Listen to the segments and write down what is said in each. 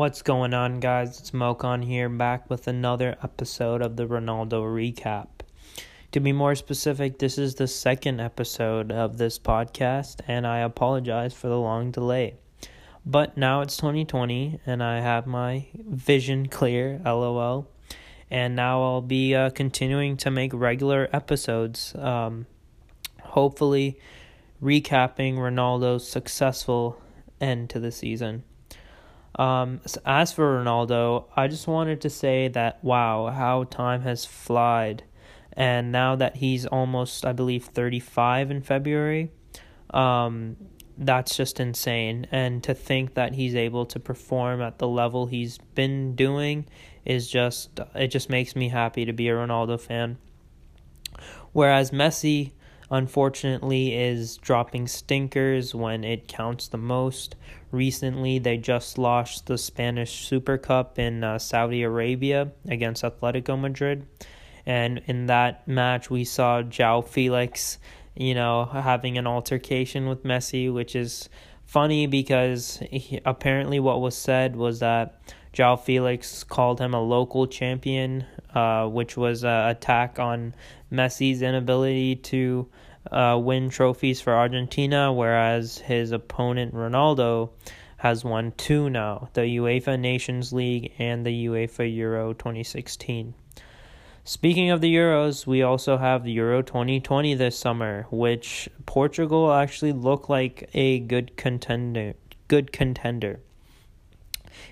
What's going on, guys? It's Mokon here, back with another episode of the Ronaldo recap. To be more specific, this is the second episode of this podcast, and I apologize for the long delay. But now it's 2020, and I have my vision clear, lol. And now I'll be uh, continuing to make regular episodes, um, hopefully, recapping Ronaldo's successful end to the season. Um, as for Ronaldo, I just wanted to say that wow, how time has flied, and now that he's almost, I believe, thirty-five in February, um, that's just insane. And to think that he's able to perform at the level he's been doing is just it just makes me happy to be a Ronaldo fan. Whereas Messi, unfortunately is dropping stinkers when it counts the most. Recently, they just lost the Spanish Super Cup in uh, Saudi Arabia against Atletico Madrid. And in that match, we saw João Felix, you know, having an altercation with Messi, which is funny because he, apparently what was said was that João Felix called him a local champion, uh, which was an attack on Messi's inability to uh, win trophies for Argentina, whereas his opponent Ronaldo has won two now the UEFA Nations League and the UEFA Euro 2016. Speaking of the Euros, we also have the Euro 2020 this summer, which Portugal actually look like a good contender. Good contender.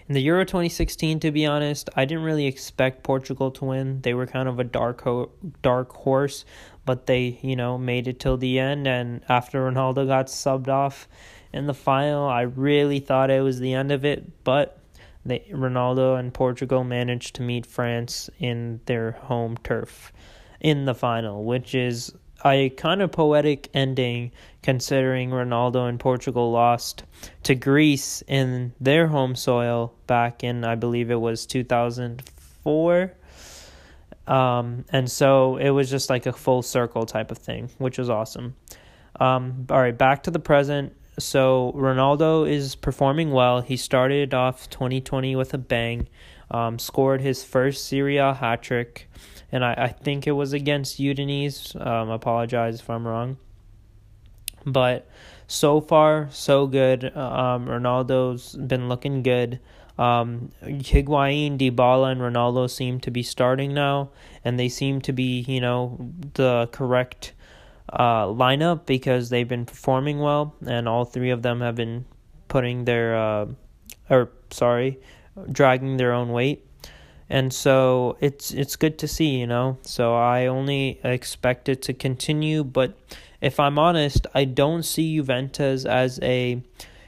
In the Euro 2016, to be honest, I didn't really expect Portugal to win. They were kind of a dark ho- dark horse, but they, you know, made it till the end. And after Ronaldo got subbed off in the final, I really thought it was the end of it. But they, Ronaldo and Portugal managed to meet France in their home turf in the final, which is a kind of poetic ending considering Ronaldo and Portugal lost to Greece in their home soil back in I believe it was 2004 um, and so it was just like a full circle type of thing which was awesome. Um, all right back to the present. So Ronaldo is performing well. He started off 2020 with a bang um, scored his first Serie A hat trick and I, I think it was against Udinese. Um, apologize if I'm wrong. But so far, so good. Um, Ronaldo's been looking good. Um, Higuain, Dybala, and Ronaldo seem to be starting now, and they seem to be, you know, the correct uh, lineup because they've been performing well, and all three of them have been putting their, uh, or sorry, dragging their own weight and so it's it's good to see, you know. So I only expect it to continue, but if I'm honest, I don't see Juventus as a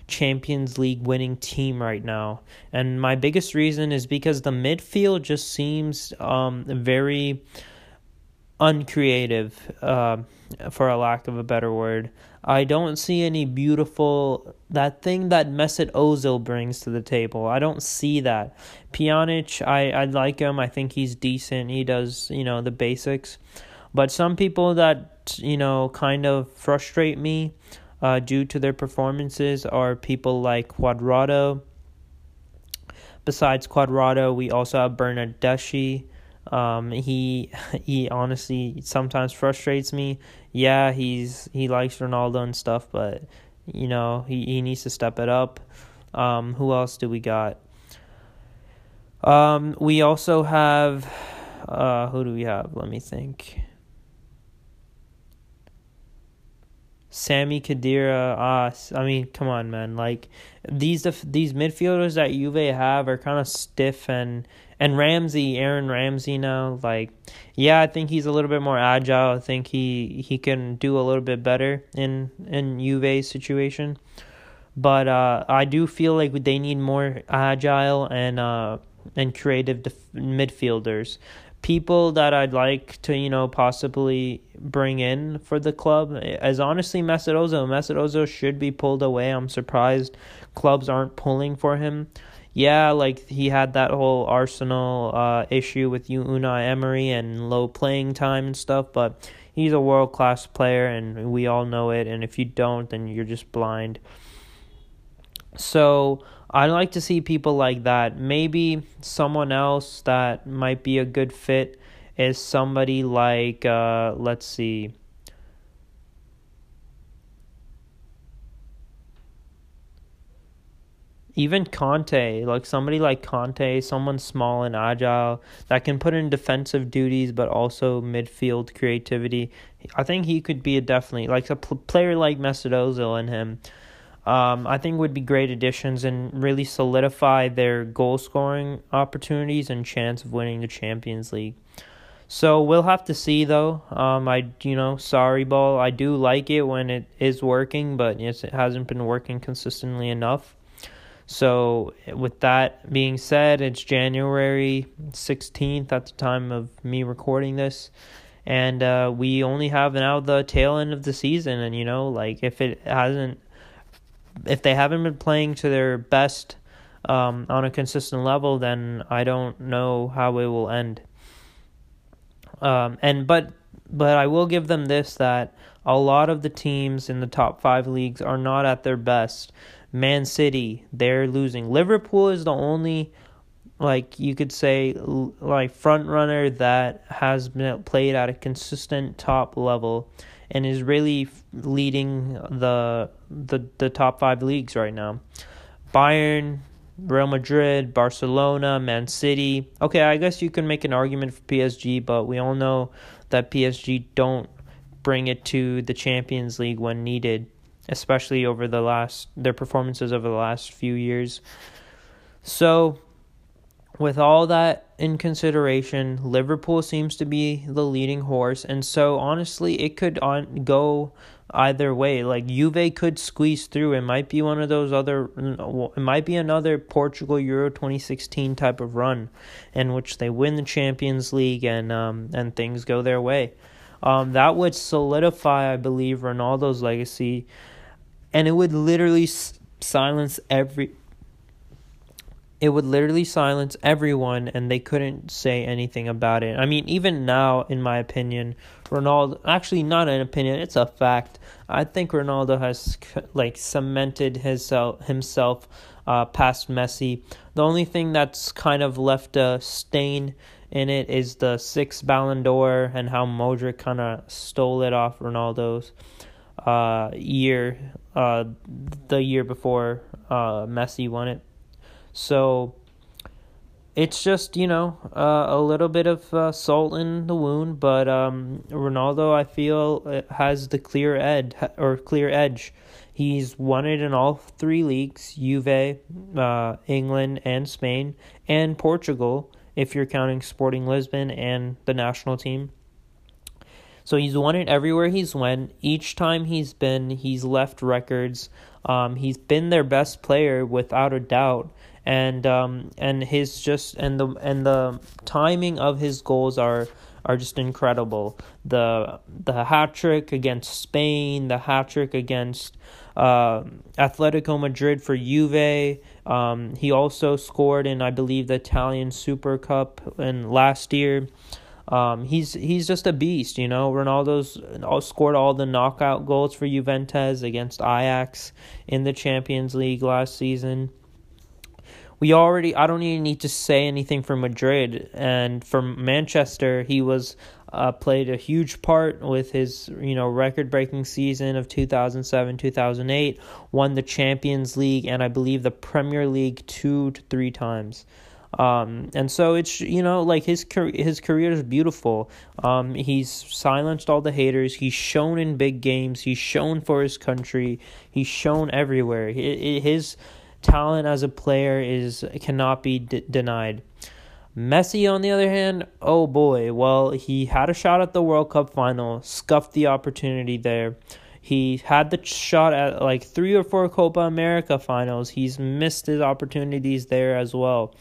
Champions League winning team right now. And my biggest reason is because the midfield just seems um very uncreative, uh, for a lack of a better word. I don't see any beautiful that thing that Mesut Ozil brings to the table. I don't see that. Pjanic, I I like him. I think he's decent. He does you know the basics, but some people that you know kind of frustrate me, uh, due to their performances are people like Cuadrado. Besides Cuadrado, we also have Bernardeschi. Um, he he honestly sometimes frustrates me. Yeah, he's he likes Ronaldo and stuff, but you know he he needs to step it up. Um, who else do we got? Um, we also have uh, who do we have? Let me think. Sami Khedira, ah, I mean, come on, man. Like these these midfielders that Juve have are kind of stiff and and Ramsey, Aaron Ramsey now, like yeah, I think he's a little bit more agile. I think he he can do a little bit better in in Juve's situation. But uh, I do feel like they need more agile and uh and creative def- midfielders people that I'd like to, you know, possibly bring in for the club as honestly. Mesut Ozil should be pulled away. I'm surprised clubs aren't pulling for him. Yeah, like he had that whole Arsenal uh, issue with you, Unai Emery and low playing time and stuff, but he's a world class player and we all know it. And if you don't, then you're just blind. So I'd like to see people like that. Maybe someone else that might be a good fit is somebody like uh, let's see. Even Kanté, like somebody like Kanté, someone small and agile that can put in defensive duties but also midfield creativity. I think he could be a definitely like a pl- player like Mesut Ozil and him um, I think would be great additions and really solidify their goal scoring opportunities and chance of winning the Champions League. So we'll have to see though. Um, I you know Sarri ball. I do like it when it is working, but it hasn't been working consistently enough. So with that being said, it's January sixteenth at the time of me recording this, and uh, we only have now the tail end of the season. And you know, like if it hasn't if they haven't been playing to their best um, on a consistent level, then I don't know how it will end. Um, and but but I will give them this that a lot of the teams in the top five leagues are not at their best. Man City, they're losing. Liverpool is the only like you could say like front runner that has been played at a consistent top level and is really leading the the the top five leagues right now. Bayern, Real Madrid, Barcelona, Man City. Okay, I guess you can make an argument for PSG, but we all know that PSG don't bring it to the Champions League when needed, especially over the last their performances over the last few years. So with all that in consideration, Liverpool seems to be the leading horse, and so honestly, it could on go either way. Like Juve could squeeze through. It might be one of those other. It might be another Portugal Euro twenty sixteen type of run, in which they win the Champions League and um and things go their way. Um, that would solidify, I believe, Ronaldo's legacy, and it would literally s- silence every it would literally silence everyone and they couldn't say anything about it. I mean, even now, in my opinion, Ronaldo, actually, not an opinion, it's a fact. I think Ronaldo has like cemented his, himself uh, past Messi. The only thing that's kind of left a stain in it is the six Ballon d'Or and how Modric kind of stole it off Ronaldo's uh, year, uh, the year before uh, Messi won it. So it's just you know uh, a little bit of uh, salt in the wound, but um, Ronaldo I feel uh, has the clear edge or clear edge. He's won it in all three leagues: Juve, uh, England, and Spain, and Portugal. If you're counting Sporting Lisbon and the national team. So he's won it everywhere he's went. Each time he's been, he's left records. Um, he's been their best player without a doubt and um, and his just and the and the timing of his goals are are just incredible. The the hat trick against Spain, the hat trick against uh, Atletico Madrid for Juve. Um, he also scored in I believe the Italian Super Cup in last year. Um, he's he's just a beast, you know. Ronaldo's scored all the knockout goals for Juventus against Ajax in the Champions League last season we already I don't even need to say anything for Madrid and for Manchester he was uh, played a huge part with his you know record breaking season of 2007 2008 won the Champions League and I believe the Premier League 2 to 3 times um, and so it's you know like his his career is beautiful. Um, he's silenced all the haters. He's shown in big games. He's shown for his country. He's shown everywhere. His talent as a player is cannot be d- denied. Messi, on the other hand, oh boy, well, he had a shot at the World Cup final, scuffed the opportunity there. He had the shot at like three or four Copa America finals. He's missed his opportunities there as well.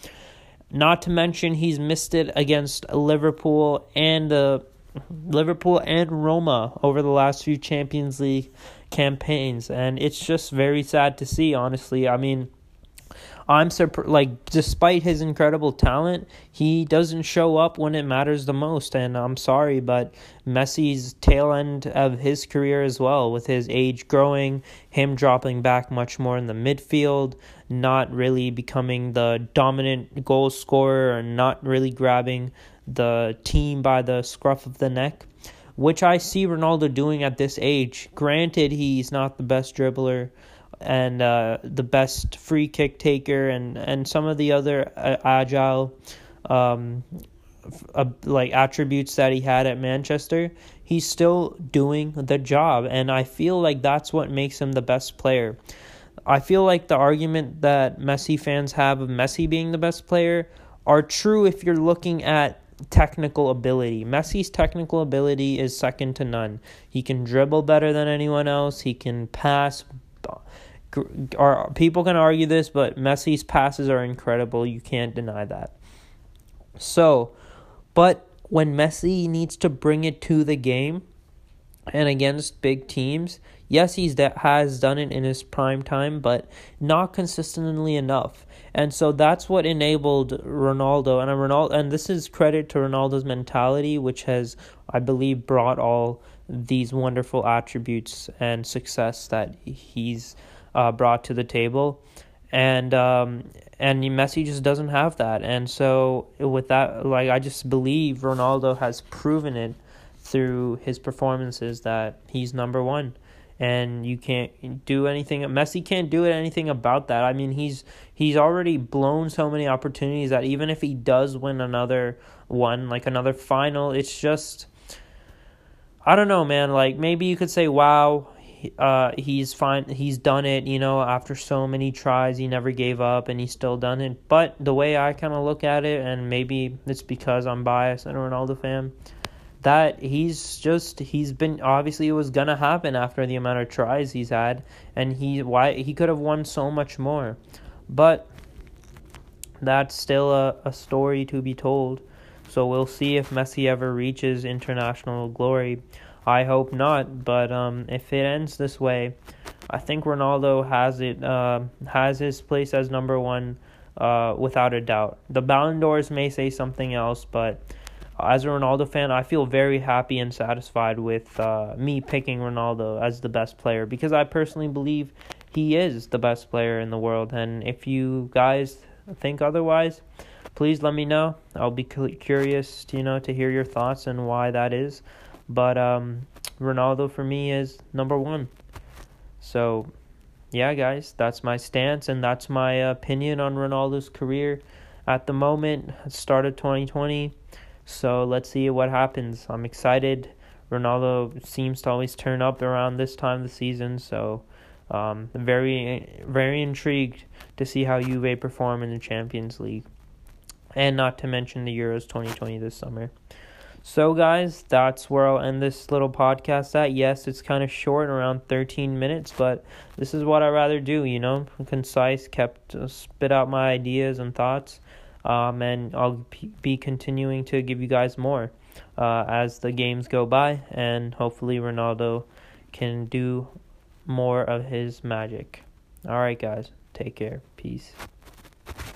Not to mention, he's missed it against Liverpool and uh, Liverpool and Roma over the last few Champions League campaigns, and it's just very sad to see. Honestly, I mean, I'm surprised, like, despite his incredible talent, he doesn't show up when it matters the most. And I'm sorry, but Messi's tail end of his career as well, with his age growing, him dropping back much more in the midfield, not really becoming the dominant goal scorer, and not really grabbing the team by the scruff of the neck which I see Ronaldo doing at this age. Granted, he's not the best dribbler and uh, the best free kick taker and, and some of the other uh, agile um, uh, like attributes that he had at Manchester, he's still doing the job, and I feel like that's what makes him the best player. I feel like the argument that Messi fans have of Messi being the best player are true if you're looking at technical ability. Messi's technical ability is second to none. He can dribble better than anyone else. He can pass are people can argue this, but Messi's passes are incredible. You can't deny that. So, but when Messi needs to bring it to the game and against big teams, yes, he's that has done it in his prime time, but not consistently enough. And so that's what enabled Ronaldo and Ronaldo and this is credit to Ronaldo's mentality which has I believe brought all these wonderful attributes and success that he's uh, brought to the table, and um, and Messi just doesn't have that. And so with that, like I just believe Ronaldo has proven it through his performances that he's number one. And you can't do anything. Messi can't do anything about that. I mean, he's he's already blown so many opportunities that even if he does win another one, like another final, it's just I don't know, man. Like maybe you could say, "Wow, uh, he's fine. He's done it. You know, after so many tries, he never gave up, and he's still done it. But the way I kind of look at it, and maybe it's because I'm biased and a Ronaldo fan, that he's just he's been obviously it was gonna happen after the amount of tries he's had, and he why he could have won so much more, but that's still a, a story to be told. So we'll see if Messi ever reaches international glory. I hope not, but um, if it ends this way, I think Ronaldo has it uh, has his place as number one uh, without a doubt. The Ballon d'Ors may say something else, but as a Ronaldo fan, I feel very happy and satisfied with uh, me picking Ronaldo as the best player because I personally believe he is the best player in the world. And if you guys think otherwise, please let me know. I'll be curious, you know, to hear your thoughts and why that is. But um, Ronaldo for me is number one. So, yeah, guys, that's my stance and that's my opinion on Ronaldo's career at the moment. Start of 2020. So let's see what happens. I'm excited. Ronaldo seems to always turn up around this time of the season, so um, very very intrigued to see how Juve perform in the Champions League, and not to mention the Euros 2020 this summer. So, guys, that's where I'll end this little podcast at. Yes, it's kind of short, around 13 minutes, but this is what I rather do, you know, concise, kept, uh, spit out my ideas and thoughts. Um, and I'll be continuing to give you guys more uh, as the games go by, and hopefully, Ronaldo can do more of his magic. All right, guys, take care. Peace.